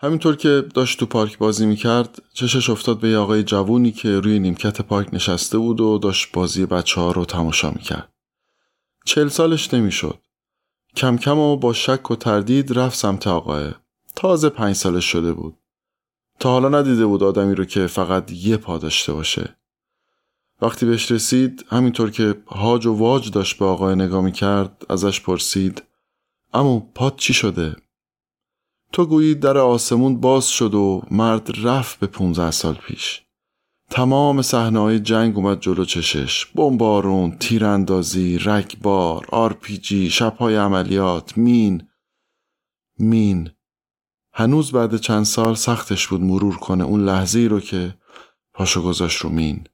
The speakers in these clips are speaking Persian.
همینطور که داشت تو پارک بازی می‌کرد چشش افتاد به یه آقای جوونی که روی نیمکت پارک نشسته بود و داشت بازی بچه ها رو تماشا می‌کرد. چل سالش نمی‌شد. کم کم و با شک و تردید رفت سمت آقاه. تازه پنج سالش شده بود. تا حالا ندیده بود آدمی رو که فقط یه پا داشته باشه. وقتی بهش رسید همینطور که هاج و واج داشت به آقای نگاه می‌کرد ازش پرسید اما پاد چی شده؟ تو گویی در آسمون باز شد و مرد رفت به 15 سال پیش. تمام صحنه‌های جنگ اومد جلو چشش. بمبارون، تیراندازی، رگبار، آرپیجی، شبهای عملیات، مین. مین. هنوز بعد چند سال سختش بود مرور کنه اون لحظه رو که پاشو گذاشت رو مین.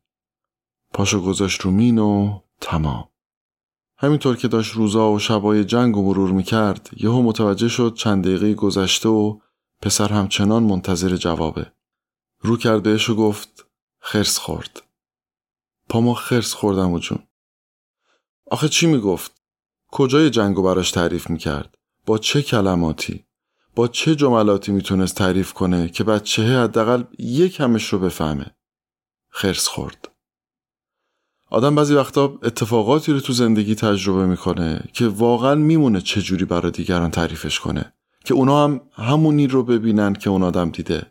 پاشو گذاشت رو مین و تمام. همینطور که داشت روزا و شبای جنگ و مرور می‌کرد یهو متوجه شد چند دقیقه گذشته و پسر همچنان منتظر جوابه. رو کردهش و گفت خرس خورد. پاما خرس خوردم و جون. آخه چی می‌گفت؟ کجای جنگو براش تعریف می‌کرد؟ با چه کلماتی؟ با چه جملاتی می‌تونست تعریف کنه که بچه حداقل یک همش رو بفهمه؟ خرس خورد. آدم بعضی وقتا اتفاقاتی رو تو زندگی تجربه می‌کنه که واقعا میمونه چجوری برای دیگران تعریفش کنه که اونا هم همونی رو ببینن که اون آدم دیده.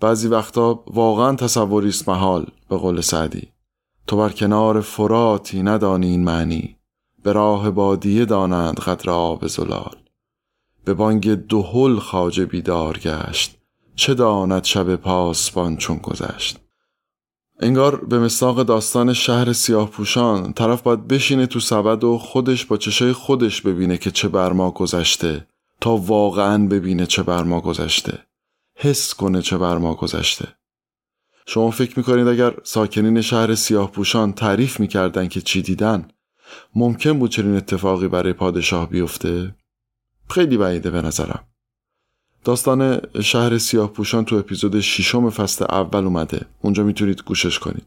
بعضی وقتا واقعا تصوری است محال به قول سعدی. تو بر کنار فراتی ندانی این معنی. به راه بادیه دانند قدر آب زلال. به بانگ دهل خاجه بیدار گشت. چه داند شب پاسبان چون گذشت. انگار به مساق داستان شهر سیاه پوشان طرف باید بشینه تو سبد و خودش با چشای خودش ببینه که چه بر ما گذشته تا واقعا ببینه چه بر ما گذشته. حس کنه چه بر ما گذشته. شما فکر می‌کنید اگر ساکنین شهر سیاه پوشان تعریف می‌کردن که چی دیدن ممکن بود چنین اتفاقی برای پادشاه بیفته؟ خیلی بعیده به نظرم. داستان شهر سیاه پوشان تو اپیزود ششم فصل اول اومده. اونجا می‌تونید گوشش کنید.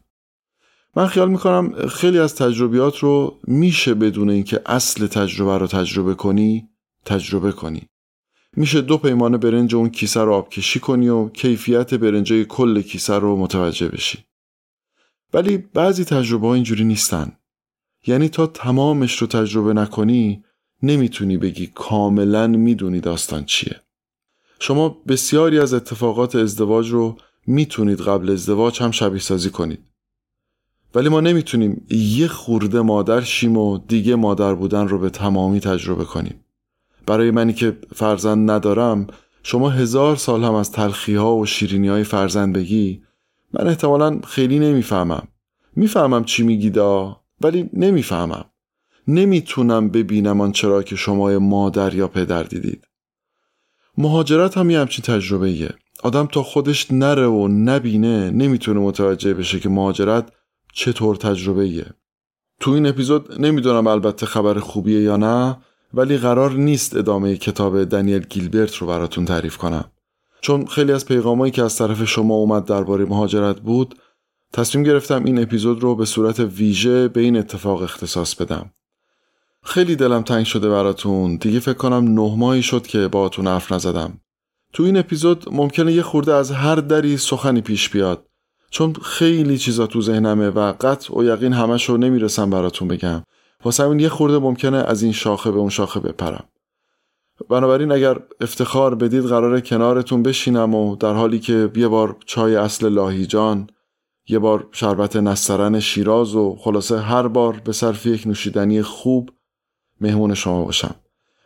من خیال می‌کنم خیلی از تجربیات رو میشه بدون اینکه اصل تجربه رو تجربه کنی تجربه کنی. میشه دو پیمانه برنج اون کیسه رو آبکشی کنی و کیفیت برنجای کل کیسه رو متوجه بشی. ولی بعضی تجربه ها اینجوری نیستن. یعنی تا تمامش رو تجربه نکنی نمی‌تونی بگی کاملا می‌دونی داستان چیه. شما بسیاری از اتفاقات ازدواج رو می‌تونید قبل ازدواج هم شبیه سازی کنید. ولی ما نمی‌تونیم یه خورده مادر شیم و دیگه مادر بودن رو به تمامی تجربه کنیم. برای منی که فرزند ندارم شما هزار سال هم از تلخی ها و شیرینی های فرزند بگی من احتمالا خیلی نمی‌فهمم. می‌فهمم چی میگیدا ولی نمی‌فهمم. نمی‌تونم ببینم آن چرا که شما مادر یا پدر دیدید. مهاجرت هم یه همچین تجربه ایه. آدم تا خودش نره و نبینه نمی‌تونه متوجه بشه که مهاجرت چطور تجربه ایه. تو این اپیزود نمی‌دونم البته خبر خوبیه یا نه ولی قرار نیست ادامه کتاب دنیل گیلبرت رو براتون تعریف کنم چون خیلی از پیغامایی که از طرف شما اومد درباره مهاجرت بود تصمیم گرفتم این اپیزود رو به صورت ویژه به این اتفاق اختصاص بدم خیلی دلم تنگ شده براتون. دیگه فکر کنم نه ماهی شد که باهاتون حرف نزدم. تو این اپیزود ممکنه یه خورده از هر دری سخنی پیش بیاد. چون خیلی چیزا تو ذهنمه و قطع و یقین همش رو نمی‌رسم براتون بگم. واسه همین یه خورده ممکنه از این شاخه به اون شاخه بپرم. بنابراین اگر افتخار بدید قرار کنارتون بشینم و در حالی که یه بار چای اصل لاهیجان یه بار شربت نسترن شیراز و خلاصه هر بار به صرف یک نوشیدنی خوب مهمون شما باشم.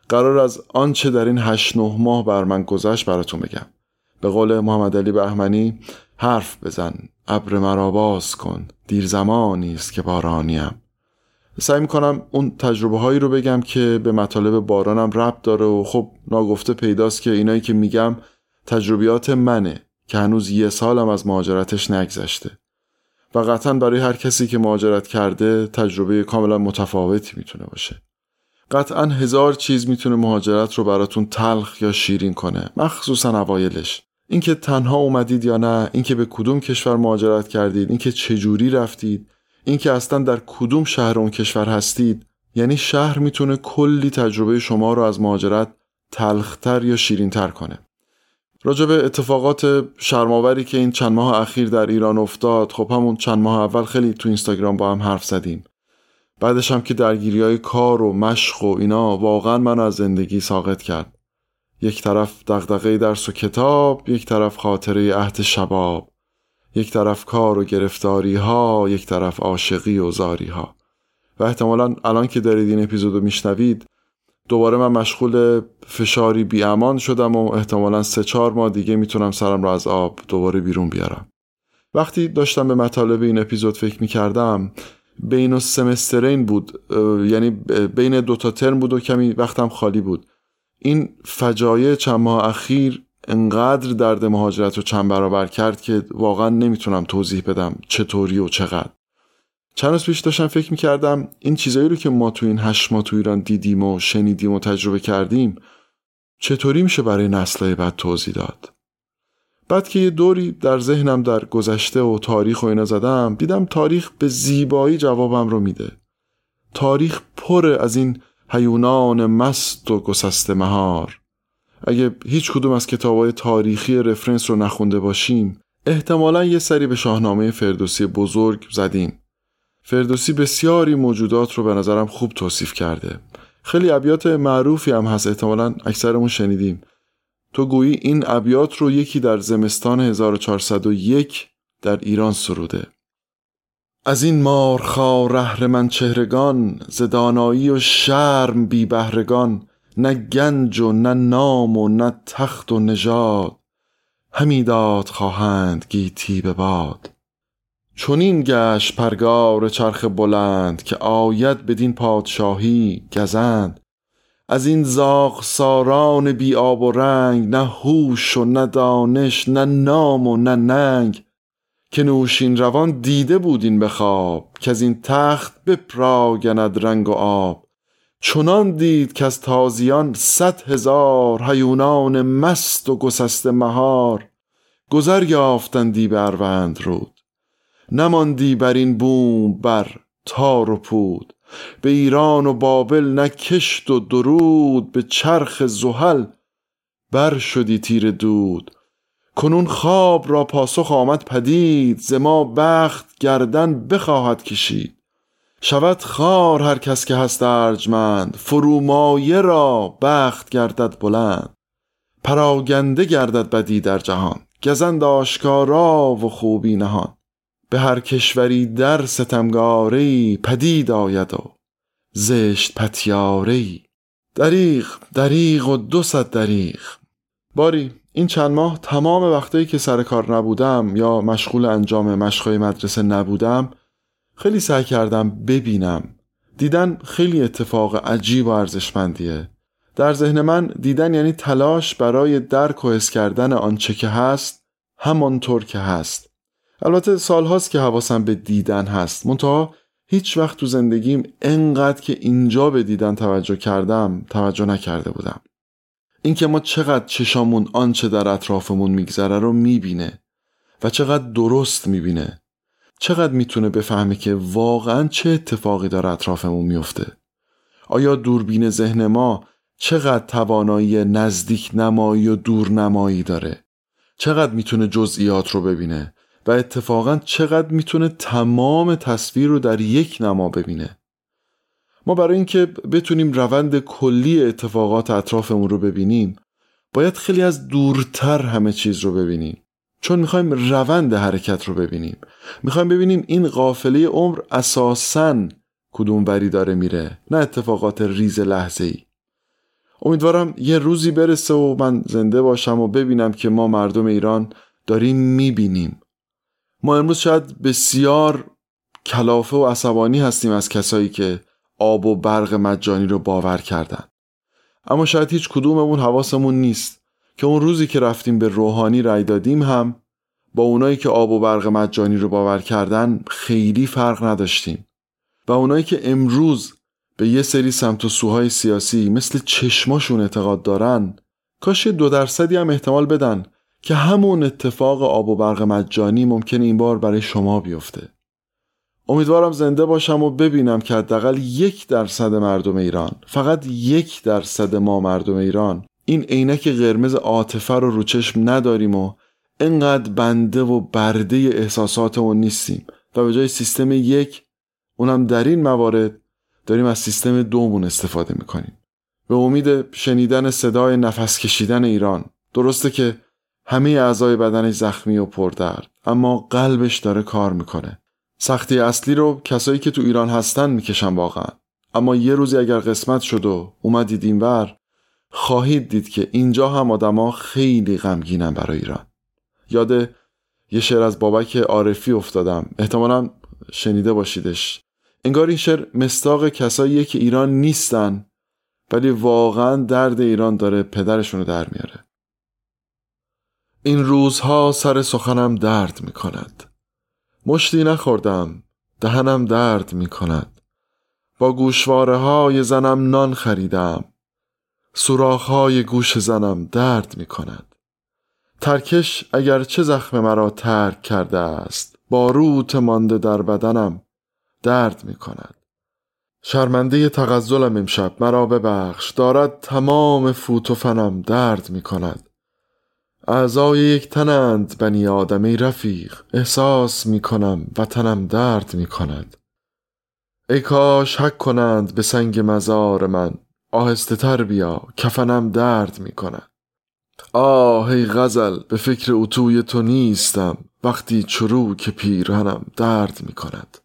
قرار از آنچه در این هشت نه ماه بر من گذشت براتون بگم. به قول محمد علی بهمنی حرف بزن ابر مرا باز کن دیر زمانی است که بارانیم. سعی می‌کنم اون تجربه هایی رو بگم که به مطالب بارانم ربط داره و خب ناگفته پیداست که اینایی که میگم تجربیات منه که هنوز یه سالم از مهاجرتش نگذشته. و قطعا برای هر کسی که مهاجرت کرده تجربه کاملا متفاوتی می‌تونه باشه. قطعا هزار چیز می‌تونه مهاجرت رو براتون تلخ یا شیرین کنه مخصوصا اوایلش. اینکه تنها اومدید یا نه اینکه به کدوم کشور مهاجرت کردید اینکه چجوری رفتید اینکه اصلا در کدوم شهر اون کشور هستید یعنی شهر می‌تونه کلی تجربه شما رو از مهاجرت تلختر یا شیرینتر کنه. راجع به اتفاقات شرماوری که این چند ماه اخیر در ایران افتاد خب همون چند ماه اول خیلی تو اینستاگرام با هم حرف زدیم. بعدش هم که درگیری های کار و مشق و اینا واقعا من از زندگی ساقط کرد. یک طرف دغدغه درس و کتاب یک طرف خاطره عهد شباب یک طرف کار و گرفتاری ها یک طرف عاشقی و زاری ها و احتمالا الان که دارید این اپیزود رو میشنوید دوباره من مشغول فشاری بی امان شدم و احتمالا سه چهار ماه دیگه می‌تونم سرم رو از آب دوباره بیرون بیارم. وقتی داشتم به مطالب این اپیزود فکر می‌کردم بین سمسترین بود یعنی بین دوتا ترم بود و کمی وقتم خالی بود. این فجایع چند ماه اخیر انقدر درد مهاجرت رو چند برابر کرد که واقعا نمی‌تونم توضیح بدم چطوری و چقدر. چند روز پیش داشتم فکر می‌کردم این چیزایی رو که ما تو این هشت ماه تو ایران دیدیم و شنیدیم و تجربه کردیم چطوری میشه برای نسلهای بعد توضیح داد؟ بعد که یه دوری در ذهنم در گذشته و تاریخ و اینا زدم دیدم تاریخ به زیبایی جوابم رو میده. تاریخ پر از این حیونان مست و گسست مهار. اگه هیچ کدوم از کتابای تاریخی رفرنس رو نخونده باشیم احتمالا یه سری به شاهنامه فردوسی بزرگ زدیم فردوسی بسیاری موجودات رو به نظرم خوب توصیف کرده. خیلی ابیات معروفی هم هست احتمالا اکثرمون شنیدیم. تو گویی این ابیات رو یکی در زمستان 1401 در ایران سروده. از این مارخا رهر من چهرگان زدانایی و شرم بی بهرگان نه گنج و نه نام و نه تخت و نژاد همی داد خواهند گیتی به باد. چونین گشت پرگار چرخ بلند که آید بدین پادشاهی گزند. از این زاغ ساران بی آب و رنگ نه هوش و نه دانش نه نام و نه ننگ. که نوشین روان دیده بودین به خواب که از این تخت بپراگند رنگ و آب. چنان دید که از تازیان صد هزار هیونان مست و گسست مهار. گذر یافتندی به اروند رود. نماندی بر این بوم بر تار و پود. به ایران و بابل نه کشت و درود به چرخ زحل بر شدی تیر دود. کنون خواب را پاسخ آمد پدید ز ما بخت گردن بخواهد کشید. شود خار هر کس که هست ارجمند فرومایه را بخت گردد بلند. پراگنده گردد بدی در جهان گزند آشکارا و خوبی نهان. به هر کشوری در ستمگاری پدید آید و زشت پتیاری دریغ دریغ و دو صد دریغ. باری این چند ماه تمام وقتایی که سر کار نبودم یا مشغول انجام مشقای مدرسه نبودم خیلی سعی کردم ببینم. دیدن خیلی اتفاق عجیب و ارزشمندیه. در ذهن من دیدن یعنی تلاش برای درک و حس کردن آنچه که هست همانطور که هست. البته سالهاست که حواسم به دیدن هست. منتها هیچ وقت تو زندگیم انقدر که اینجا به دیدن توجه کردم توجه نکرده بودم. اینکه ما چقدر چشامون آنچه در اطرافمون میگذره رو می‌بینه و چقدر درست می‌بینه. چقدر می‌تونه بفهمه که واقعا چه اتفاقی در اطرافمون میفته آیا دوربین ذهن ما چقدر توانایی نزدیک نمایی و دور نمایی داره؟ چقدر می‌تونه جزئیات رو ببینه؟ اتفاقا چقدر می‌تونه تمام تصویر رو در یک نما ببینه. ما برای اینکه بتونیم روند کلی اتفاقات اطرافمون رو ببینیم باید خیلی از دورتر همه چیز رو ببینیم. چون می‌خوایم روند حرکت رو ببینیم. می‌خوایم ببینیم این قافله عمر اساسا کدوم وری داره میره نه اتفاقات ریز لحظه ای امیدوارم یه روزی برسه و من زنده باشم و ببینم که ما مردم ایران داریم می‌بینیم. ما امروز شاید بسیار کلافه و عصبانی هستیم از کسایی که آب و برق مجانی رو باور کردن. اما شاید هیچ کدوممون حواسمون نیست که اون روزی که رفتیم به روحانی رای دادیم هم با اونایی که آب و برق مجانی رو باور کردن خیلی فرق نداشتیم. و اونایی که امروز به یه سری سمت و سوهای سیاسی مثل چشماشون اعتقاد دارن کاش دو درصدی هم احتمال بدن که همون اتفاق آب و برق مجانی ممکن این بار برای شما بیفته. امیدوارم زنده باشم و ببینم که حداقل یک درصد مردم ایران فقط یک درصد ما مردم ایران این عینک قرمز عاطفه رو رو چشم نداریم و انقدر بنده و برده احساساتمون نیستیم و به جای سیستم یک اونم در این موارد داریم از سیستم دومون استفاده می‌کنیم. به امید شنیدن صدای نفس کشیدن ایران درسته که همه اعضای بدنش زخمی و پردرد اما قلبش داره کار می‌کنه. سختی اصلی رو کسایی که تو ایران هستن می‌کشن واقعا. اما یه روزی اگر قسمت شد و اومدید اینور خواهید دید که اینجا هم آدما خیلی غمگینن برای ایران. یاد یه شعر از بابک عارفی افتادم. احتمالا شنیده باشیدش. انگار این شعر مستاق کساییه که ایران نیستن ولی واقعا درد ایران داره پدرشونو در میاره. این روزها سر سخنم درد می کند مشتی نخوردم دهنم درد می کند با گوشواره های زنم نان خریدم. سراخ های گوش زنم درد می کند ترکش اگر چه زخم مرا ترک کرده است باروت مانده در بدنم درد می کند شرمنده تغزلم امشب مرا ببخش. دارد تمام فوت و فنم درد می کند اعضای یک تنند بنی آدمی رفیق. احساس می کنم وطنم درد می کند ای کاش حک کنند به سنگ مزار من. آهسته تر بیا کفنم درد می کند آه ای غزل به فکر اتوی تو نیستم. وقتی چرو که پیرهنم درد می کند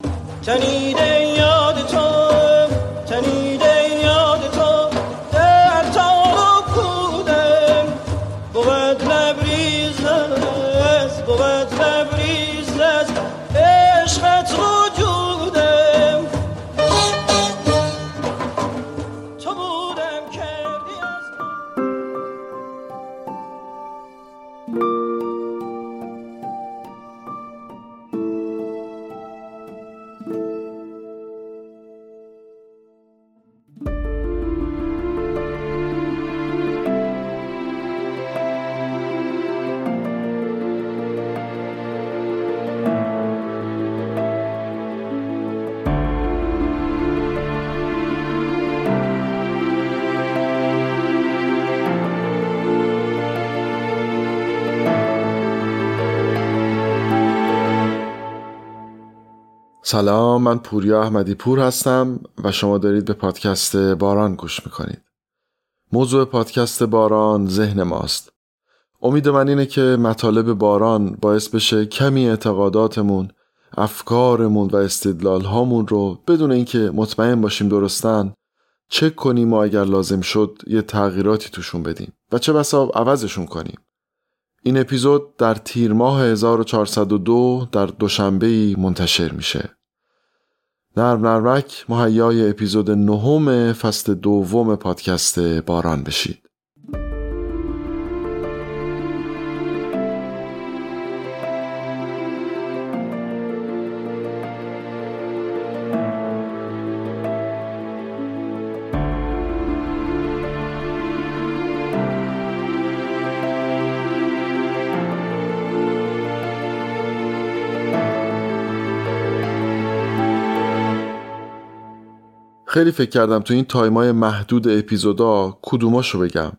سلام من پوریا احمدی پور هستم و شما دارید به پادکست باران گوش می‌کنید. موضوع پادکست باران ذهن ماست. امید من اینه که مطالب باران باعث بشه کمی اعتقاداتمون افکارمون و استدلال هامون رو بدون اینکه مطمئن باشیم درستن چک کنیم و اگر لازم شد یه تغییراتی توشون بدیم. و چه بسا عوضشون کنیم. این اپیزود در تیر ماه 1402 در دوشنبه منتشر میشه. نرم نرمک مهیای اپیزود نهم فصل دوم پادکست باران بشید. خیلی فکر کردم تو این تایمای محدود اپیزودا کدوماشو بگم.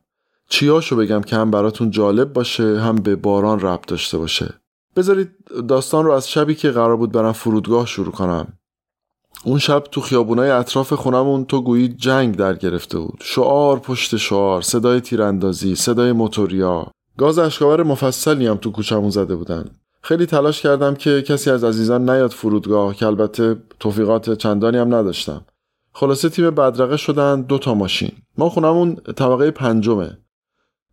چیاشو بگم که هم براتون جالب باشه هم به باران ربط داشته باشه. بذارید داستان رو از شبی که قرار بود برم فرودگاه شروع کنم. اون شب تو خیابونای اطراف خونمون تو گویی جنگ در گرفته بود. شعار پشت شعار صدای تیراندازی صدای موتوریا. گاز اشکاور مفصلی هم تو کوچمون زده بودن. خیلی تلاش کردم که کسی از عزیزان نیاد فرودگاه که البته توفیقات چندانی هم نداشتم. خلاصه تیم بدرقه شدن دو تا ماشین. ما خونمون طبقه پنجمه.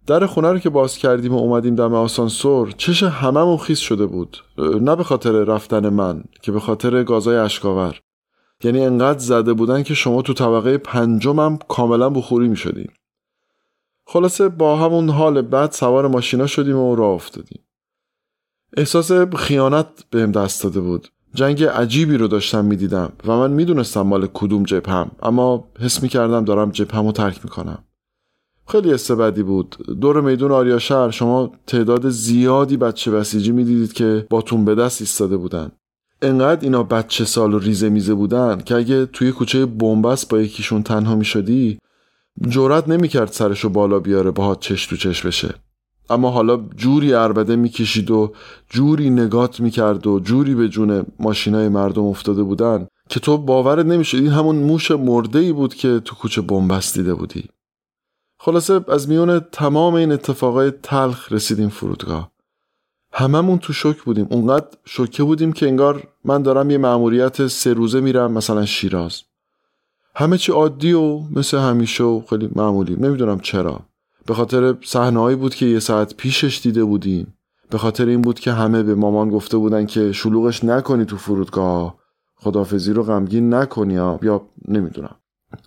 در خونه رو که باز کردیم و اومدیم دم آسانسور چش هممون خیس شده بود. نه به خاطر رفتن من که به خاطر گازای اشکاور یعنی انقدر زده بودن که شما تو طبقه پنجمم کاملا بخوری می شدیم خلاصه با همون حال بعد سوار ماشینا شدیم و راه افتادیم. احساس خیانت بهم دست داده بود. جنگ عجیبی رو داشتم می‌دیدم و من می‌دونستم مال کدوم جبهم اما حس می‌کردم دارم جبهم رو ترک می‌کنم. خیلی استبدی بود. دور میدون آریا شهر شما تعداد زیادی بچه بسیجی می‌دیدید که با تون به دست ایستاده بودن. انقدر اینا بچه سال و ریزه میزه بودن که اگه توی کوچه بنبست با یکیشون تنها می‌شدی جرأت نمی‌کرد سرشو بالا بیاره باهات چش تو چش بشه. اما حالا جوری اربده می‌کشید و جوری نگات می‌کرد و جوری به جون ماشینای مردم افتاده بودن که تو باورت نمیشه این همون موش مرده ای بود که تو کوچه بنبست دیده بودی. خلاصه از میون تمام این اتفاقای تلخ رسیدیم فرودگاه. هممون تو شوک بودیم. اونقدر شوکه بودیم که انگار من دارم یه مأموریت سه روزه میرم مثلا شیراز. همه چی عادی و مثل همیشه و خیلی معمولی. نمی‌دونم چرا. به خاطر صحنه‌ای بود که یه ساعت پیشش دیده بودیم. به خاطر این بود که همه به مامان گفته بودن که شلوغش نکنی تو فرودگاه. خدافزی رو غمگین نکنی یا نمی‌دونم.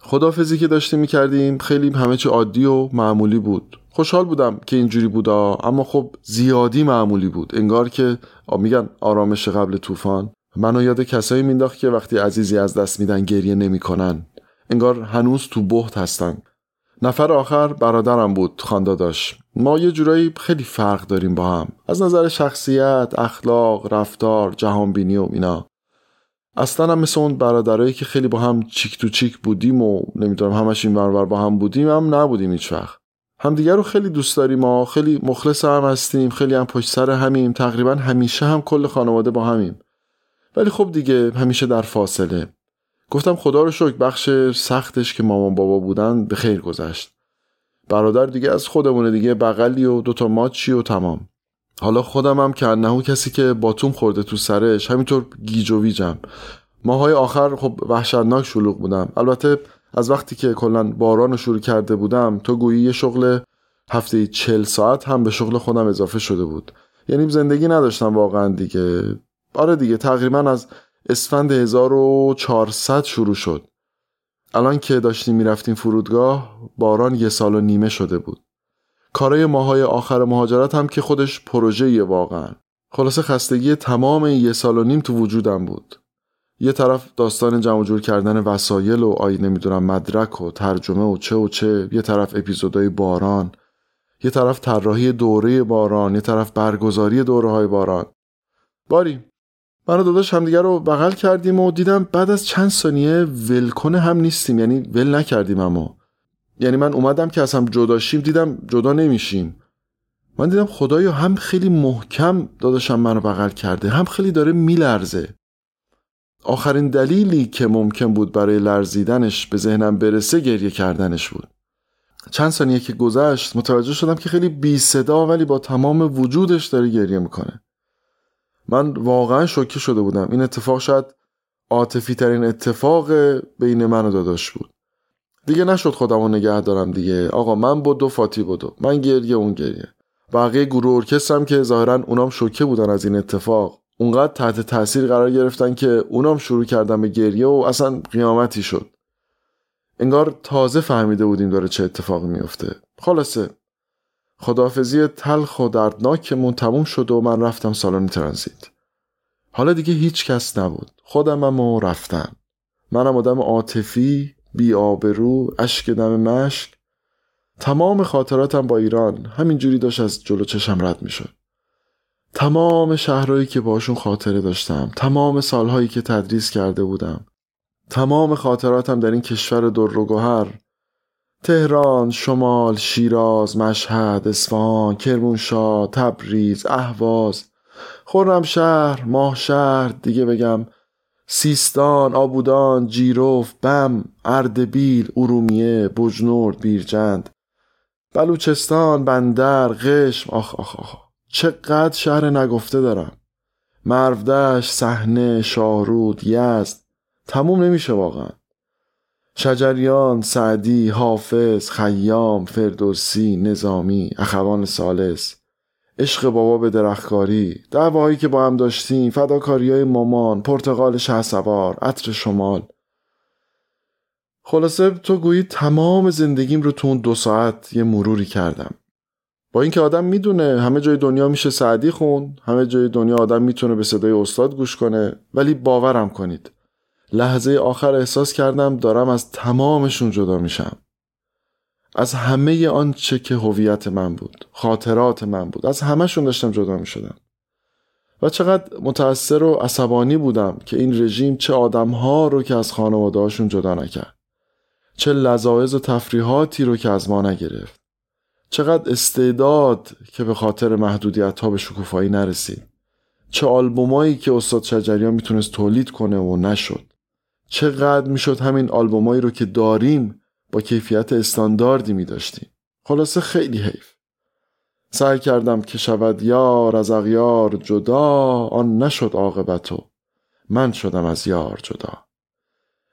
خدافزی که داشتیم می‌کردیم خیلی همه چی عادی و معمولی بود. خوشحال بودم که اینجوری بودا اما خب زیادی معمولی بود. انگار که میگن آرامش قبل طوفان. منو یاد کسایی مینداخت که وقتی عزیزی از دست میدن گریه نمی‌کنن. انگار هنوز تو بهت هستن. نفر آخر برادرم بود داشت. ما یه جورایی خیلی فرق داریم با هم. از نظر شخصیت اخلاق رفتار جهانبینی و اینا. اصلا هم مثل اون برادرایی که خیلی با هم چیک تو چیک بودیم و نمی‌دونم همش این برابر با هم بودیم هم نبودیم هیچ وقت. همدیگه رو خیلی دوست داریم ما خیلی مخلص هم هستیم خیلی هم پشت سر همیم تقریبا همیشه هم کل خانواده با همیم. ولی خب دیگه همیشه در فاصله. گفتم خدا رو شکر بخش سختش که مامان بابا بودن به خیر گذشت. برادر دیگه از خودمونه دیگه بغلی و دوتا ماچی و تمام. حالا خودم هم که انهو کسی که باتوم خورده تو سرش همینطور گیج و ویجم. ماهای آخر خب وحشتناک شلوغ بودم. البته از وقتی که کلا باران رو شروع کرده بودم تو گویی یه شغل هفته چل ساعت هم به شغل خودم اضافه شده بود. یعنی زندگی نداشتم واقعا دیگه. آره دیگه تقریبا از اسفند 1400 شروع شد. الان که داشتیم می‌رفتیم فرودگاه باران یه سال و نیمه شده بود. کارای ماهای آخر مهاجرت هم که خودش پروژه واقعا. خلاصه خستگی تمام یه سال و نیم تو وجودم بود. یه طرف داستان جمع جور کردن وسایل و آی نمی‌دونم مدرک و ترجمه و چه و چه یه طرف اپیزودای باران یه طرف طراحی دوره باران یه طرف برگزاری دوره های باران. باری. من داداش همدیگه رو بغل کردیم و دیدم بعد از چند ثانیه ولکنه هم نیستیم. یعنی ول نکردیم اما یعنی من اومدم که اصلا جداشیم دیدم جدا نمیشیم. من دیدم خدایا هم خیلی محکم داداشم منو بغل کرده هم خیلی داره میلرزه. آخرین دلیلی که ممکن بود برای لرزیدنش به ذهنم برسه گریه کردنش بود. چند ثانیه که گذشت متوجه شدم که خیلی بی صدا ولی با تمام وجودش داره گریه می‌کنه. من واقعا شوکه شده بودم. این اتفاق شاید عاطفی ترین اتفاق بین من و داداش بود. دیگه نشد خودم رو نگه دارم دیگه. آقا من و فاتی بودو من گریه اون گریه. بقیه گروه ارکسترم که ظاهرا اونام شوکه بودن از این اتفاق اونقدر تحت تاثیر قرار گرفتن که اونام شروع کردن به گریه و اصلا قیامتی شد. انگار تازه فهمیده بودیم داره چه اتفاقی میفته خلاصه خدافزی تلخ و دردناکمون تموم شد و من رفتم سالن ترانزیت. حالا دیگه هیچ کس نبود. خودمم و رفتم. منم آدم عاطفی بی آبرو اشک دم مشک. تمام خاطراتم با ایران. همینجوری داشت از جلو چشم رد می‌شد. تمام شهرهایی که باشون خاطره داشتم. تمام سالهایی که تدریس کرده بودم. تمام خاطراتم در این کشور در و تهران، شمال، شیراز، مشهد، اصفهان، کرمانشاه، تبریز، اهواز، خرمشهر، ماهشهر، دیگه بگم سیستان، آبودان، جیروف، بم، اردبیل، ارومیه، بجنورد، بیرجند، بلوچستان، بندر، قشم، آخ آخ آخ چقدر شهر نگفته دارم. مرودش، صحنه، شاهرود، یزد تموم نمیشه واقعا. شجریان، سعدی، حافظ، خیام، فردوسی، نظامی، اخوان سالس عشق بابا به درختکاری دعواهایی که با هم داشتیم فداکاری های مامان پرتغال سوار عطر شمال. خلاصه تو گویی تمام زندگیم رو تو اون دو ساعت یه مروری کردم. با اینکه آدم می‌دونه همه جای دنیا میشه سعدی خون همه جای دنیا آدم می‌تونه به صدای استاد گوش کنه ولی باورم کنید. لحظه آخر احساس کردم دارم از تمامشون جدا میشم. از همه آنچه که هویت من بود خاطرات من بود از همهشون داشتم جدا می‌شدم. و چقدر متأثر و عصبانی بودم که این رژیم چه آدمها رو که از خانوادهاشون جدا نکرد چه لذاعز و تفریحاتی رو که از ما نگرفت. چقدر استعداد که به خاطر محدودیت ها به شکوفایی نرسید. چه آلبومایی که استاد شجریان می‌تونست تولید کنه و نشد. چقدر می‌شد همین آلبومایی رو که داریم با کیفیت استانداردی میداشتیم. خلاصه خیلی حیف. سعی کردم که شود یار از اغیار جدا آن نشد عاقبتو من شدم از یار جدا.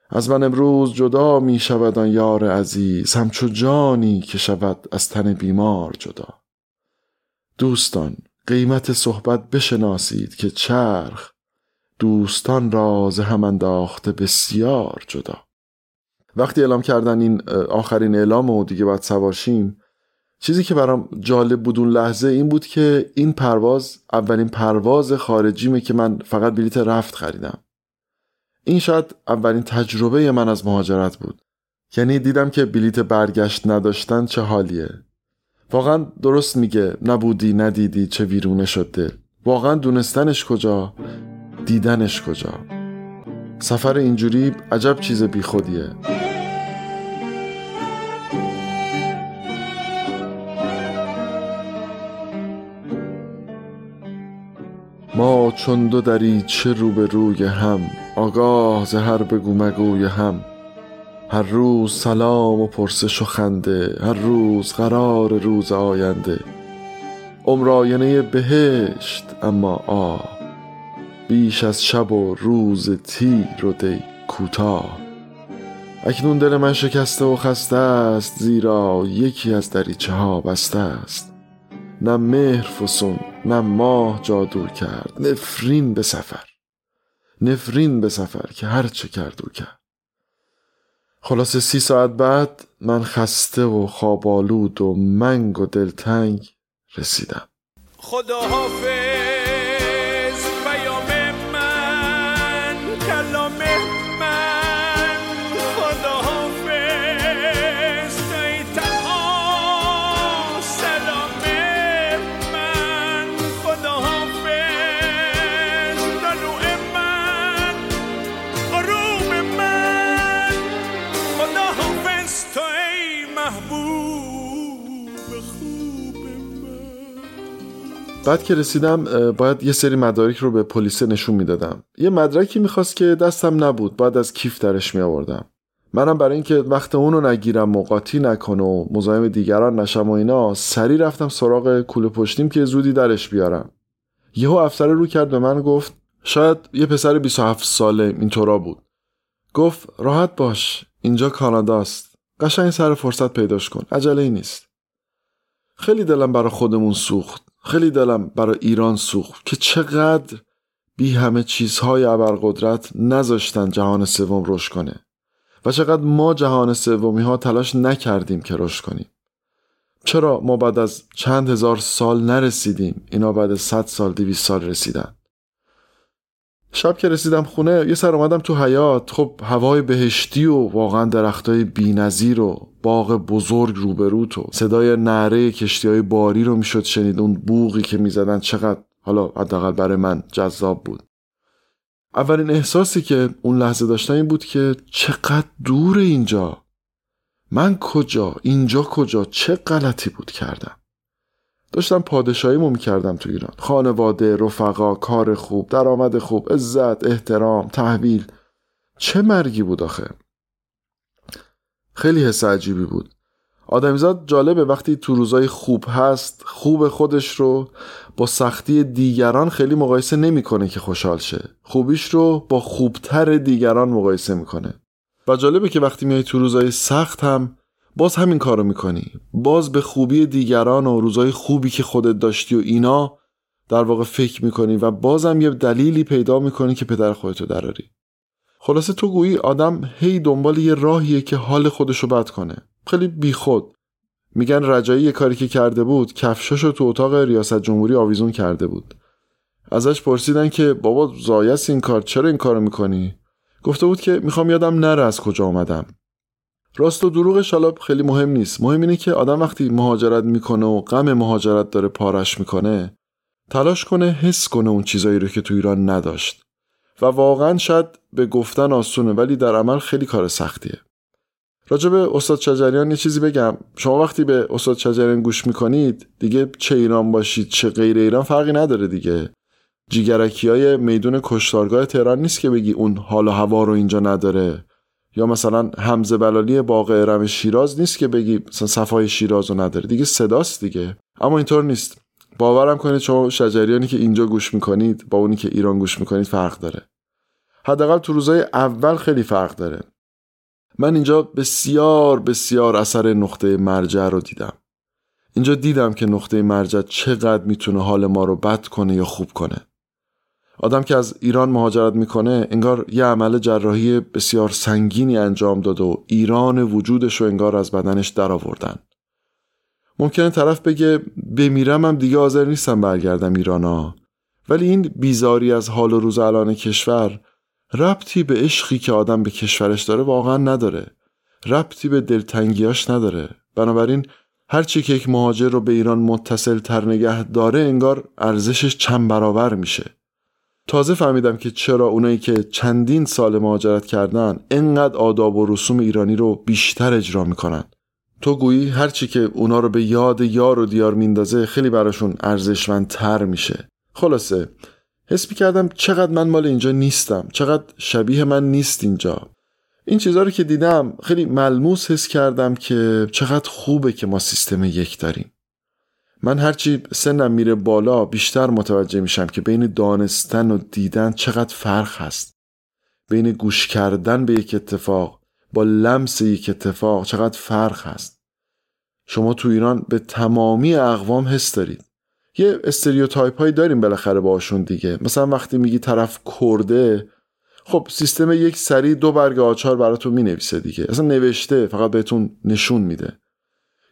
از من امروز جدا می شود آن یار عزیز همچو جانی که شود از تن بیمار جدا. دوستان قیمت صحبت بشناسید که چرخ دوستان راز هم انداخته بسیار جدا. وقتی اعلام کردن این آخرین اعلام و دیگه باید سوارشیم چیزی که برام جالب بود اون لحظه این بود که این پرواز اولین پرواز خارجیمه که من فقط بلیت رفت خریدم. این شاید اولین تجربه من از مهاجرت بود. یعنی دیدم که بلیت برگشت نداشتن چه حالیه. واقعا درست میگه نبودی ندیدی چه ویرونه شد دل واقعا دونستنش کجا؟ دیدنش کجا؟ سفر اینجوری عجب چیز بیخودیه. ما چون دو دری چه رو به روی هم آگاه ز هر بگو مگوی هم. هر روز سلام و پرسش و خنده هر روز قرار روز آینده. عمر بهشت اما آه. بیش از شب و روز تیر و دی کوتاه. اکنون دل من شکسته و خسته است زیرا یکی از دریچه ها بسته است. نه مهر فسون نه ماه جادو کرد. نفرین به سفر نفرین به سفر که هر چه کرد و کرد. خلاصه سی ساعت بعد من خسته و خوابالود و منگ و دلتنگ رسیدم. خدا بعد که رسیدم باید یه سری مدارک رو به پلیس نشون می‌دادم. یه مدرکی می‌خواست که دستم نبود بعد از کیف درش می آوردم منم برای اینکه وقت اونو نگیرم موقاتی نکنه و مزاحم دیگران نشم و اینا سری رفتم سراغ کوله پشتیم که زودی درش بیارم. یهو افسر رو کرد به من گفت شاید یه پسر 27 ساله اینطورا بود. گفت راحت باش اینجا کاناداست. قشنگ سر فرصت پیداش کن عجله نیست. خیلی دلم برای خودمون سوخت. خیلی دلم برای ایران سوخت که چقدر بی همه چیزهای ابرقدرت نذاشتن جهان سوم رشد کنه و چقدر ما جهان سومی ها تلاش نکردیم که رشد کنیم. چرا ما بعد از چند هزار سال نرسیدیم اینا بعد از صد سال دویست سال رسیدن؟ شب که رسیدم خونه یه سر اومدم تو حیات خب هوای بهشتی و واقعا درختای بینظیر و باغ بزرگ روبرو تو. صدای نعره کشتی های باری رو می‌شد شنید. اون بوغی که می‌زدن چقدر حالا حداقل برای من جذاب بود. اولین احساسی که اون لحظه داشتم این بود که چقدر دور اینجا. من کجا؟ اینجا کجا؟ چه غلطی بود کردم؟ داشتم پادشاهیمو می‌کردم تو ایران. خانواده رفقا کار خوب درآمد خوب عزت احترام تحویل. چه مرگی بود آخه؟ خیلی حس عجیبی بود. آدمیزاد جالبه وقتی تو روزای خوب هست خوب خودش رو با سختی دیگران خیلی مقایسه نمی‌کنه که خوشحال شه. خوبیش رو با خوبتر دیگران مقایسه می‌کنه. و جالبه که وقتی میای تو روزای سخت هم باز همین کارو می‌کنی. باز به خوبی دیگران و روزای خوبی که خودت داشتی و اینا در واقع فکر می‌کنی و بازم یه دلیلی پیدا می‌کنی که پدر خودتو دراری. خلاصه تو گویی آدم هی دنبال یه راهیه که حال خودشو بد کنه. خیلی بیخود. میگن رجایی یه کاری که کرده بود کفشاشو تو اتاق ریاست جمهوری آویزون کرده بود. ازش پرسیدن که بابا زایست این کار چرا این کارو می‌کنی؟ گفته بود که می‌خوام یادم نره از کجا آمدم راست و دروغش حالا خیلی مهم نیست. مهم اینه که آدم وقتی مهاجرت می‌کنه و غم مهاجرت داره پارش می‌کنه تلاش کنه حس کنه اون چیزایی رو که تو ایران نداشت. و واقعا شاید به گفتن آسونه ولی در عمل خیلی کار سختیه. راجع به استاد شجریان یه چیزی بگم. شما وقتی به استاد شجریان گوش می‌کنید دیگه چه ایران باشید چه غیر ایران فرقی نداره دیگه. جیگرکی های میدون کشتارگاه تهران نیست که بگی اون حال و هوا رو اینجا نداره. یا مثلا حمزه بلالی باغ ارم شیراز نیست که بگی مثلا صفای شیراز رو نداره. دیگه صداست دیگه. اما اینطور نیست. باورم کنید شما شجریانی که اینجا گوش می‌کنید با اونی که ایران گوش می‌کنید فرق داره. حداقل تو روزای اول خیلی فرق داره. من اینجا بسیار بسیار اثر نقطه مرجع رو دیدم. اینجا دیدم که نقطه مرجع چقدر می‌تونه حال ما رو بد کنه یا خوب کنه. آدم که از ایران مهاجرت می‌کنه انگار یه عمل جراحی بسیار سنگینی انجام داد و ایران وجودش رو انگار از بدنش درآوردن. ممکنه طرف بگه بمیرم هم دیگه حاضر نیستم برگردم ایرانا ولی این بیزاری از حال و روز الان کشور ربطی به عشقی که آدم به کشورش داره واقعا نداره. ربطی به دلتنگیاش نداره. بنابراین هرچی که یک مهاجر رو به ایران متصل تر نگه داره انگار ارزشش چند برابر میشه. تازه فهمیدم که چرا اونایی که چندین سال مهاجرت کردن انقدر آداب و رسوم ایرانی رو بیشتر اجرا می‌کنن. تو گویی هرچی که اونا رو به یاد یار و دیار میندازه خیلی براشون ارزشمندتر میشه. خلاصه حس کردم چقدر من مال اینجا نیستم چقدر شبیه من نیست اینجا. این چیزها رو که دیدم خیلی ملموس حس کردم که چقدر خوبه که ما سیستم یک داریم. من هرچی سنم میره بالا بیشتر متوجه میشم که بین دانستن و دیدن چقدر فرق هست. بین گوش کردن به یک اتفاق با لمس یک اتفاق چقدر فرق هست. شما تو ایران به تمامی اقوام حس دارید. یه استریوتایپ هایی داریم بالاخره باشون دیگه. مثلا وقتی میگی طرف کرده خب سیستم یک سری دو برگ آچار براتون می‌نویسه دیگه. اصلا نوشته فقط بهتون نشون میده.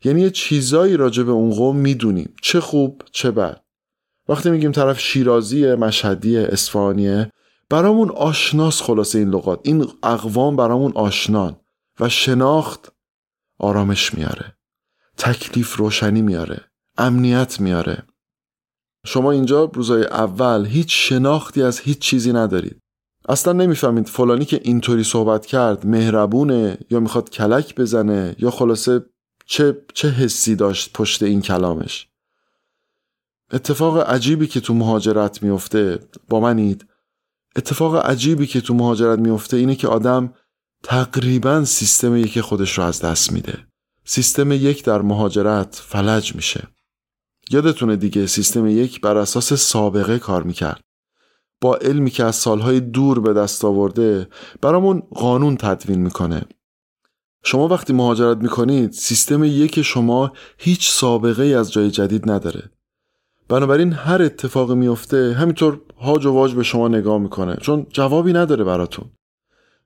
یعنی یه چیزایی راجع به اون قوم می‌دونیم. چه خوب چه بد. وقتی میگیم طرف شیرازی مشهدی اصفهانیه برامون آشناس خلاصه این لغات. این اقوام برامون آشنان و شناخت آرامش میاره. تکلیف روشنی میاره. امنیت میاره. شما اینجا روزای اول هیچ شناختی از هیچ چیزی ندارید. اصلا نمی‌فهمید فلانی که اینطوری صحبت کرد مهربونه یا می‌خواد کلک بزنه یا خلاصه چه, چه حسی داشت پشت این کلامش؟ اتفاق عجیبی که تو مهاجرت میفته با منید اتفاق عجیبی که تو مهاجرت میفته اینه که آدم تقریبا سیستم یک خودش رو از دست میده. سیستم یک در مهاجرت فلج میشه. یادتونه دیگه سیستم یک بر اساس سابقه کار می‌کرد. با علمی که از سالهای دور به دست آورده برامون قانون تدوین می‌کنه. شما وقتی مهاجرت می‌کنید سیستم یک شما هیچ سابقه ای از جای جدید نداره. بنابراین هر اتفاقی میفته همینطور هاج و واج به شما نگاه می‌کنه چون جوابی نداره براتون.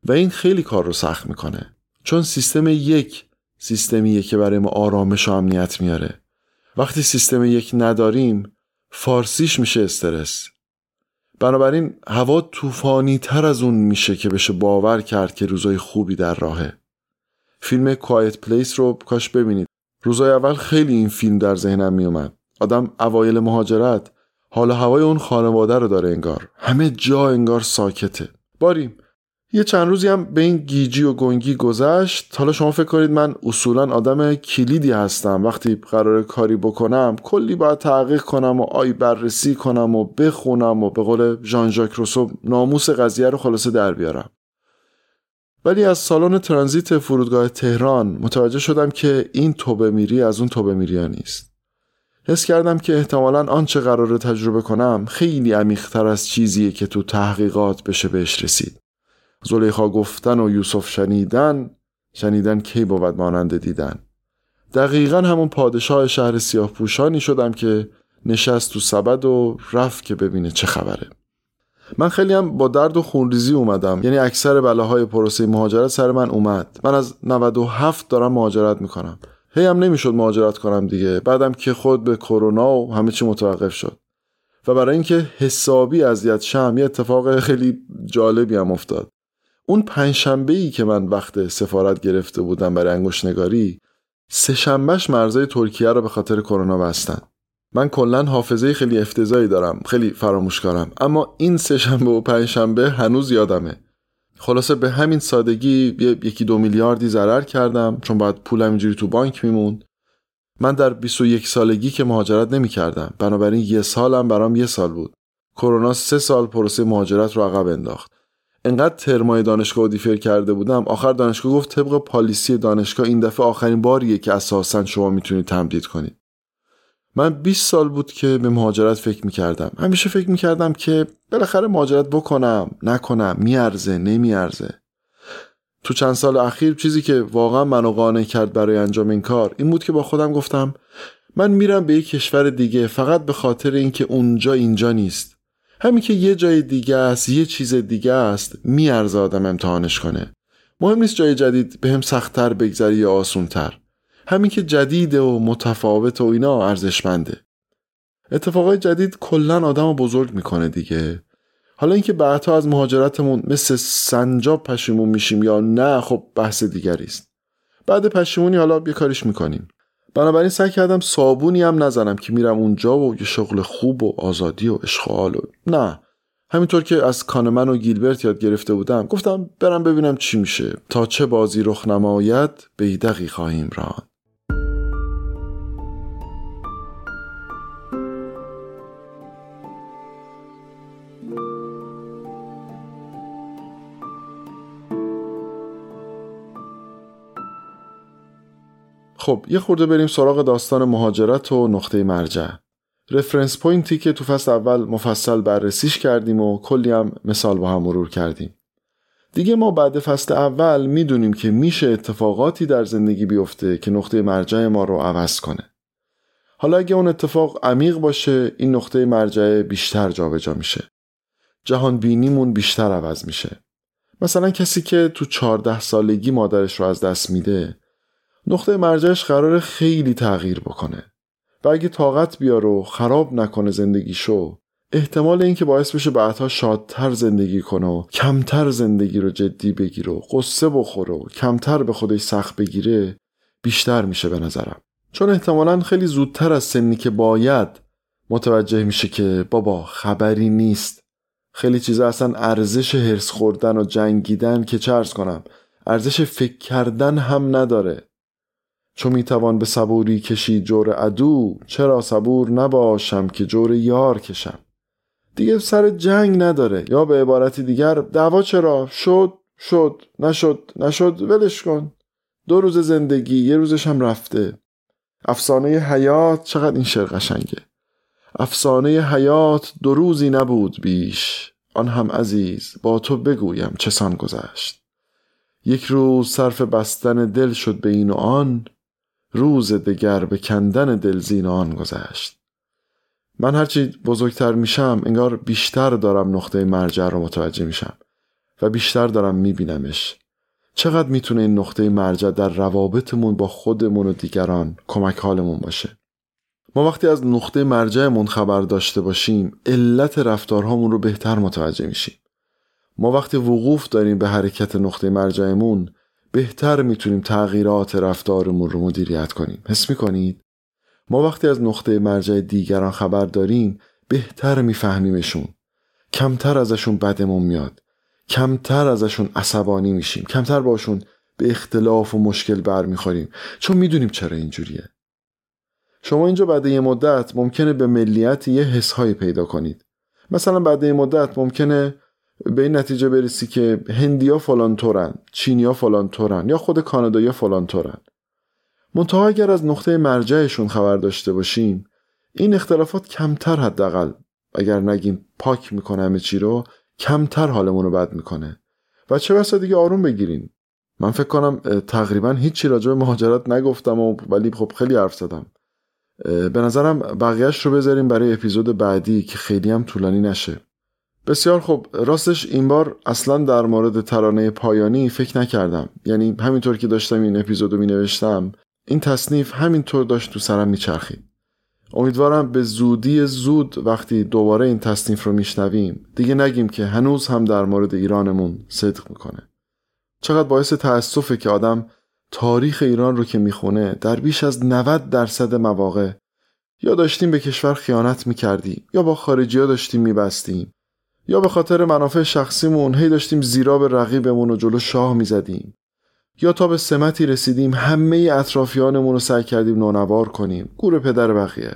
و این خیلی کار رو سخت می‌کنه چون سیستم یک سیستمیه که برای ما آرامش و امنیت میاره. وقتی سیستم یک نداریم فارسیش میشه استرس. بنابراین هوا طوفانی تر از اون میشه که بشه باور کرد که روزای خوبی در راهه. فیلم کوایت پلیس رو کاش ببینید. روزای اول خیلی این فیلم در ذهنم میومد آدم اوایل مهاجرت حال هوای اون خانواده رو داره انگار. همه جا انگار ساکته. باریم. یه چند روزی هم به این گیجی و گنگی گذشت. حالا شما فکر کنید من اصولا آدم کلیدی هستم. وقتی قرار کاری بکنم کلی باید تحقیق کنم و آی بررسی کنم و بخونم و به قول ژان ژاک روسو ناموس قضیه رو خلاصه در بیارم. ولی از سالن ترانزیت فرودگاه تهران متوجه شدم که این توبه میری از اون توبه میری نیست. حس کردم که احتمالا آنچه قرار تجربه کنم خیلی عمیقتر از چیزیه که تو تحقیقات بشه بهش رسید. زلیخا گفتن و یوسف شنیدن شنیدن کی بود مانند دیدن. دقیقا همون پادشاه شهر سیاه پوشانی شدم که نشست تو سبد و رفت که ببینه چه خبره. من خیلی هم با درد و خونریزی اومدم. یعنی اکثر بلاهای پروسه مهاجرت سر من اومد. من از 97 دارم مهاجرت می‌کنم. هی هم نمی‌شد مهاجرت کنم دیگه. بعدم که خود به کرونا و همه چی متوقف شد. و برای اینکه حسابی اذیت شم یه اتفاق خیلی جالبی هم افتاد. اون پنجشنبه ای که من وقت سفارت گرفته بودم برای انگوش نگاری سه شنبهش مرزای ترکیه رو به خاطر کرونا بستن. من کلا حافظه خیلی افتضاحی دارم خیلی فراموش کارم. اما این سه شنبه و پنج شنبه هنوز یادمه. خلاصه به همین سادگی یکی دو میلیاردی ضرر کردم چون باید پولم اینجوری تو بانک میموند. من در 21 سالگی که مهاجرت نمی کردم بنابراین یه سالم برام یه سال بود. کرونا سه سال پروسه مهاجرت رو عقب انداخت. انقدر ترمای دانشگاه دیفر کرده بودم آخر دانشگاه گفت طبق پالیسی دانشگاه این دفعه آخرین باریه که اساسا شما می‌تونید تمدید کنید. من 20 سال بود که به مهاجرت فکر می‌کردم. همیشه فکر می‌کردم که بالاخره مهاجرت بکنم نکنم میارزه نمیارزه. تو چند سال اخیر چیزی که واقعا منو قانع کرد برای انجام این کار این بود که با خودم گفتم من میرم به یک کشور دیگه فقط به خاطر اینکه اونجا اینجا نیست. همین که یه جای دیگه است یه چیز دیگه است میارزه آدم امتحانش کنه. مهم نیست جای جدید به هم سختتر بگذری یا آسونتر. همین که جدیده و متفاوت و اینا ارزشمنده. اتفاقای جدید کلا آدم رو بزرگ می‌کنه دیگه. حالا اینکه بعدها از مهاجرتمون مثل سنجاب پشیمون میشیم یا نه خب بحث دیگری است. بعد پشیمونی حالا یه کاریش می‌کنیم. بنابراین سعی کردم صابونی هم نزنم که میرم اونجا و یه شغل خوب و آزادی و اشغال و نه. همینطور که از کانمن و گیلبرت یاد گرفته بودم گفتم برم ببینم چی میشه. تا چه بازی رخ نماید بیدقی خواهیم ران خب یه خورده بریم سراغ داستان مهاجرت و نقطه مرجع. رفرنس پوینتی که تو فصل اول مفصل بررسیش کردیم و کلی هم مثال با هم مرور کردیم. دیگه ما بعد فصل اول می‌دونیم که میشه اتفاقاتی در زندگی بیفته که نقطه مرجع ما رو عوض کنه. حالا اگه اون اتفاق عمیق باشه این نقطه مرجع بیشتر جابجا میشه. جهان بینیمون بیشتر عوض میشه. مثلا کسی که تو 14 سالگی مادرش رو از دست میده نقطه مرجعش قرار خیلی تغییر بکنه. و اگه طاقت بیار و خراب نکنه زندگیشو احتمال اینکه باعث بشه بعدها شادتر زندگی کنه و کمتر زندگی رو جدی بگیره و قصه بخوره و کمتر به خودش سخت بگیره بیشتر میشه به نظرم. چون احتمالا خیلی زودتر از سنی که باید متوجه میشه که بابا خبری نیست. خیلی چیزا اصلا ارزش هرس خوردن و جنگیدن که چرز کنم ارزش فکر کردن هم نداره. چو می‌توان به صبوری کشید جور عدو چرا صبور نباشم که جور یار کشم؟ دیگه سر جنگ نداره. یا به عبارتی دیگر دعوا چرا؟ شد شد نشد نشد ولش کن. دو روز زندگی یه روزش هم رفته. افسانه حیات چقدر این شعر قشنگه. افسانه حیات دو روزی نبود بیش. آن هم عزیز با تو بگویم چه سان گذشت. یک روز صرف بستن دل شد به این و آن. روز دگر به کندن دلزین آن گذشت. من هرچی بزرگتر میشم انگار بیشتر دارم نقطه مرجع رو متوجه میشم و بیشتر دارم میبینمش. چقدر می‌تونه این نقطه مرجع در روابطمون با خودمون و دیگران کمک حالمون باشه؟ ما وقتی از نقطه مرجعمون خبر داشته باشیم علت رفتارهامون رو بهتر متوجه میشیم. ما وقتی وقوف داریم به حرکت نقطه مرجعمون بهتر می‌تونیم تغییرات رفتارمون رو مدیریت کنیم. حس می‌کنید؟ ما وقتی از نقطه مرجع دیگران خبر داریم بهتر میفهمیمشون. کمتر ازشون بدمون میاد. کمتر ازشون عصبانی میشیم. کمتر باشون به اختلاف و مشکل برمیخوریم. چون می‌دونیم چرا اینجوریه. شما اینجا بعد یه مدت ممکنه به ملیت یه حسهایی پیدا کنید. مثلا بعد یه مدت ممکنه به این نتیجه برسی که هندیا فلان طورن چینیا فلان طورن یا خود کانادایی فلان طورن منتها اگر از نقطه مرجعشون خبر داشته باشیم این اختلافات کمتر حداقل. اگر نگیم پاک می‌کنه همه چی رو کمتر حالمون رو بد می‌کنه. و چه بسا دیگه آروم بگیریم. من فکر کنم تقریبا هیچی راجع به مهاجرت نگفتم و ولی خب خیلی حرف زدم. به نظرم بقیهش رو بذاریم برای اپیزود بعدی که خیلی هم طولانی نشه. بسیار خوب راستش این بار اصلا در مورد ترانه پایانی فکر نکردم. یعنی همینطور که داشتم این اپیزودو می نوشتم این تصنیف همینطور داشت تو سرم میچرخید. امیدوارم به زودی زود وقتی دوباره این تصنیف رو میشنویم دیگه نگیم که هنوز هم در مورد ایرانمون صدق می‌کنه. چقدر باعث تأسفه که آدم تاریخ ایران رو که می‌خونه در بیش از 90 درصد مواقع یا داشتیم به کشور خیانت می‌کردیم یا با خارجی ها داشتیم میبستیم یا به خاطر منافع شخصیمون هی داشتیم زیرا به رقیبمون و جلو شاه می‌زدیم. یا تا به سمتی رسیدیم همه اطرافیانمون رو سعی کردیم نونوار کنیم. گور پدر بقیه.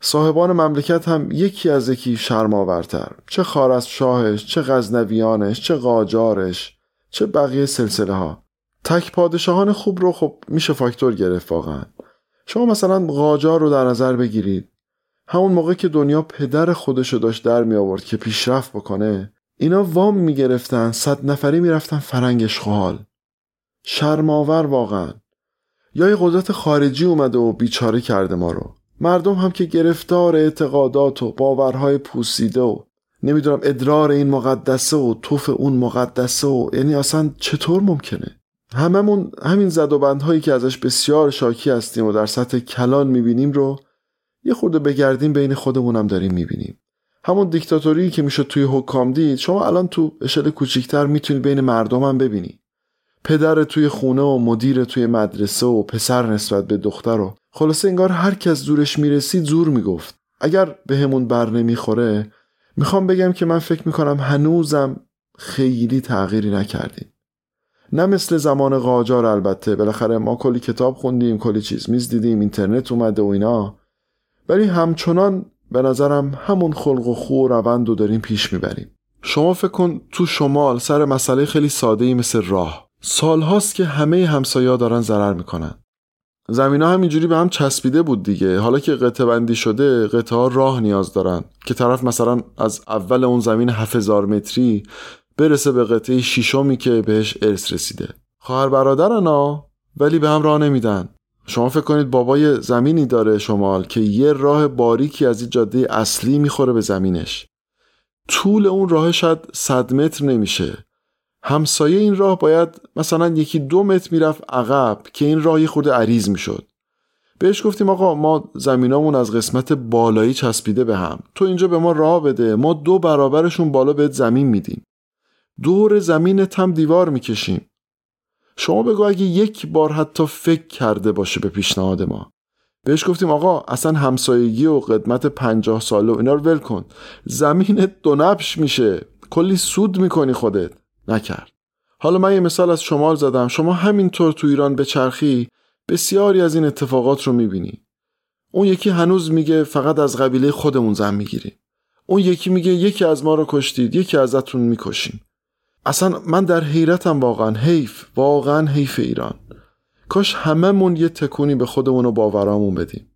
صاحبان مملکت هم یکی از یکی شرماورتر چه خار از شاهش چه غزنویانش چه قاجارش چه بقیه سلسله ها تک پادشاهان خوب رو خب میشه فاکتور گرفت واقعا. شما مثلا قاجار رو در نظر بگیرید. همون موقع که دنیا پدر خودشو داشت در می آورد که پیشرفت بکنه اینا وام می‌گرفتن صد نفری می‌رفتن فرنگ اشغال شرماور واقعا. یا یه قدرت خارجی اومده و بیچاره کرده ما رو. مردم هم که گرفتار اعتقادات و باورهای پوسیده و نمی‌دونم ادرار این مقدسه و توف اون مقدسه و یعنی اصلا چطور ممکنه؟ هممون همین زد و بندهایی که ازش بسیار شاکی هستیم و در سطح کلان می‌بینیم رو یه خورده بگردیم بین خودمونم داریم می‌بینیم. همون دیکتاتوری که میشه توی حکام دید شما الان تو اشل کوچیکتر می‌تونید بین مردم هم ببینی. پدر توی خونه و مدیر توی مدرسه و پسر نسبت به دختر و خلاصه انگار هر کس زورش می‌رسید زور می‌گفت. اگر به همون بر نمی‌خوره می‌خوام بگم که من فکر می‌کنم هنوزم خیلی تغییری نکردیم. نه مثل زمان قاجار البته بالاخره ما کلی کتاب خوندیم کلی چیز میز دیدیم اینترنت اومده و اینا. ولی همچنان به نظرم همون خلق و خو روند رو داریم پیش می‌بریم. شما فکر کن تو شمال سر مسئله خیلی ساده ای مثل راه. سالهاست که همه همسایا دارن ضرر می‌کنن. زمین ها همینجوری به هم چسبیده بود دیگه. حالا که قطعه بندی شده قطعه ها راه نیاز دارن. که طرف مثلا از اول اون زمین 7000 متری برسه به قطعه شیشمی که بهش ارث رسیده. خواهر برادرن ها ولی به هم راه نمیدن. شما فکر کنید بابای زمینی داره شمال که یه راه باریکی از این جاده اصلی می‌خوره به زمینش. طول اون راه شاید صد متر نمیشه. همسایه این راه باید مثلا یکی دو متر می‌رفت عقب که این راه خود عریض می‌شد. بهش گفتیم آقا ما زمینامون از قسمت بالایی چسبیده به هم. تو اینجا به ما راه بده. ما دو برابرشون بالا بهت زمین میدیم. دور زمین هم دیوار می‌کشیم. شما بگو اگه یک بار حتی فکر کرده باشه به پیشنهاد ما. بهش گفتیم آقا اصلا همسایگی و قدمت پنجاه ساله و اینا رو ول کن. زمین دو نبش میشه. کلی سود می‌کنی خودت. نکرد. حالا من یه مثال از شمال زدم. شما همینطور تو ایران به چرخی بسیاری از این اتفاقات رو می‌بینی. اون یکی هنوز میگه فقط از قبیله خودمون زن می‌گیریم. اون یکی میگه یکی از ما رو کشتید یکی ازتون می‌کشیم. اصلا من در حیرتم واقعا حیف واقعا حیف ایران. کاش هممون یه تکونی به خودمون و باورامون بدیم.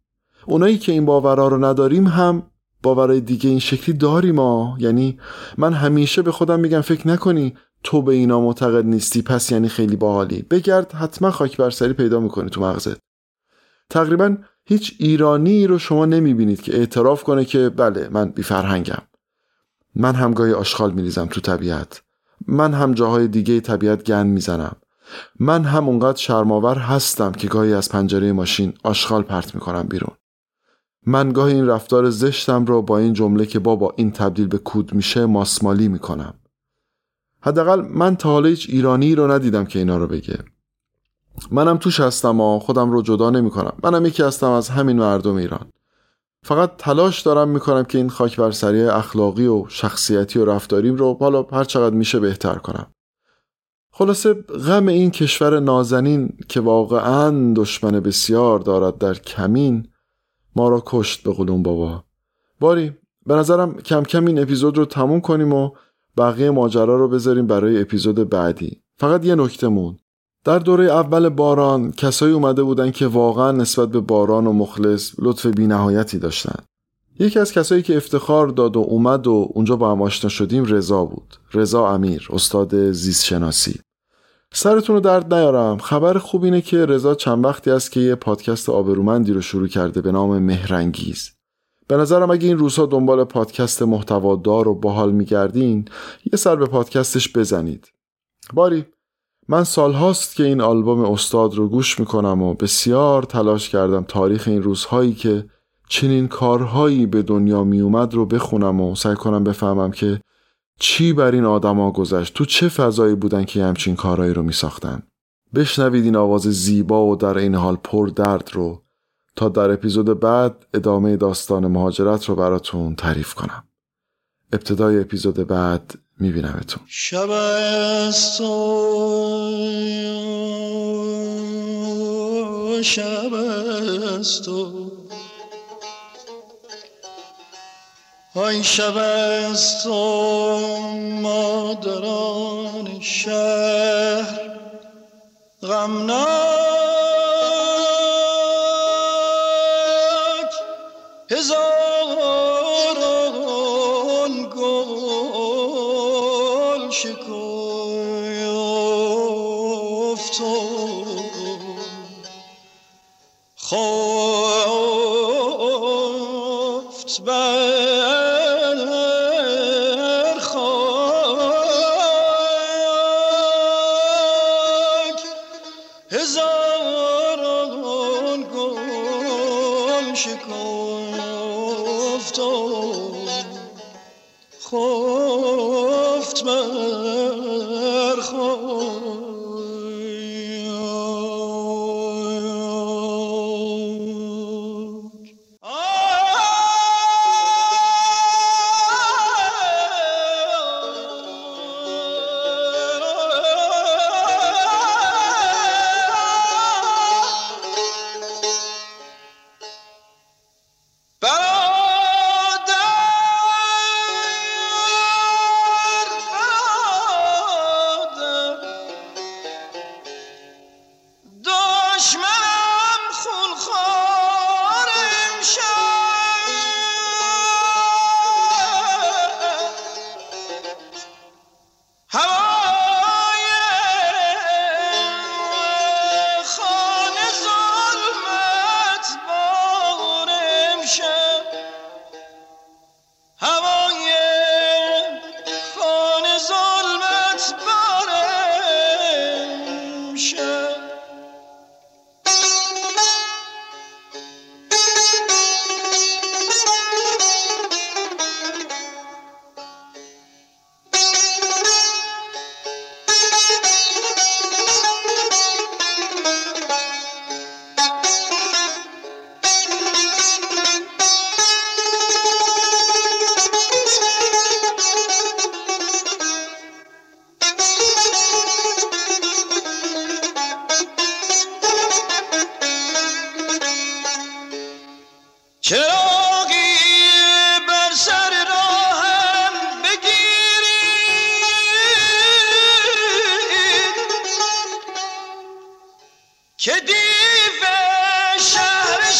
اونایی که این باورا رو نداریم هم باورای دیگه این شکلی داریم ما یعنی من همیشه به خودم میگم فکر نکنی تو به اینا معتقد نیستی پس یعنی خیلی باحالی. بگرد حتما خاک بر سری پیدا می‌کنی تو مغزت. تقریبا هیچ ایرانی رو شما نمی‌بینید که اعتراف کنه که بله من بی فرهنگم من هم گاهی آشغال میریزم تو طبیعت. من هم جاهای دیگه طبیعت گن می‌زنم. من هم اونقدر شرماور هستم که گاهی از پنجره ماشین آشغال پرت می‌کنم بیرون. من گاهی این رفتار زشتم رو با این جمله که بابا این تبدیل به کود میشه ماسمالی می‌کنم. حداقل من تا حالا هیچ ایرانی رو ندیدم که اینا رو بگه. منم توش هستم و خودم رو جدا نمی کنم منم یکی هستم از همین مردم ایران. فقط تلاش دارم می‌کنم که این خاک بر سری اخلاقی و شخصیتی و رفتاریم رو حالا هر چقدر میشه بهتر کنم. خلاصه غم این کشور نازنین که واقعا دشمن بسیار دارد در کمین ما را کشت به قلوم بابا. باری به نظرم کم کم این اپیزود رو تموم کنیم و بقیه ماجرا رو بذاریم برای اپیزود بعدی. فقط یه نکته مون در دوره اول باران کسایی اومده بودن که واقعا نسبت به باران و مخلص لطف بینهایتی داشتن. یکی از کسایی که افتخار داد و اومد و اونجا با هم آشنا شدیم رضا بود. رضا امیر استاد زیست شناسی سرتون رو درد نیارم. خبر خوب اینه که رضا چند وقتی است که یه پادکست آبرومندی رو شروع کرده به نام مهرنگیز. به نظرم اگه این روزها دنبال پادکست محتوادار و باحال میگردین یه سر به پادکستش بزنید. باری. من سالهاست که این آلبوم استاد رو گوش می‌کنم و بسیار تلاش کردم تاریخ این روزهایی که چنین کارهایی به دنیا میومد رو بخونم و سعی کنم بفهمم که چی بر این آدما گذشت تو چه فضایی بودن که همچین کارهایی رو میساختن. بشنوید این آواز زیبا و در این حال پر درد رو تا در اپیزود بعد ادامه داستان مهاجرت رو براتون تعریف کنم. ابتدای اپیزود بعد میبینمتون. شب است شب است آی شب است مادران شهر غمناک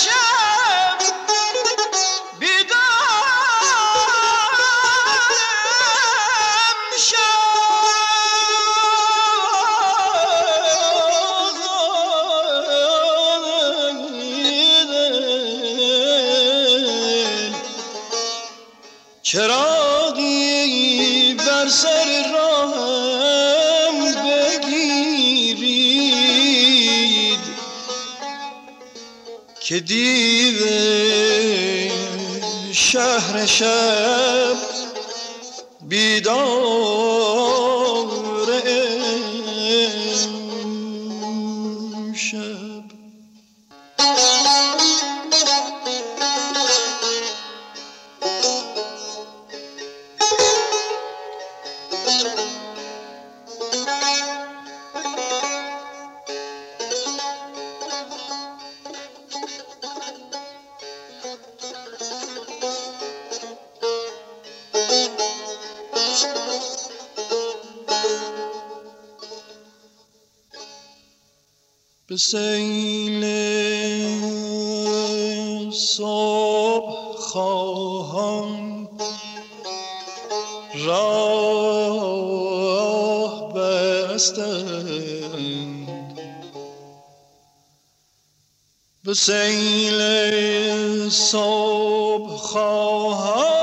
که شهر سیل صبح خواهم راه بستند به سیل صبح خواهم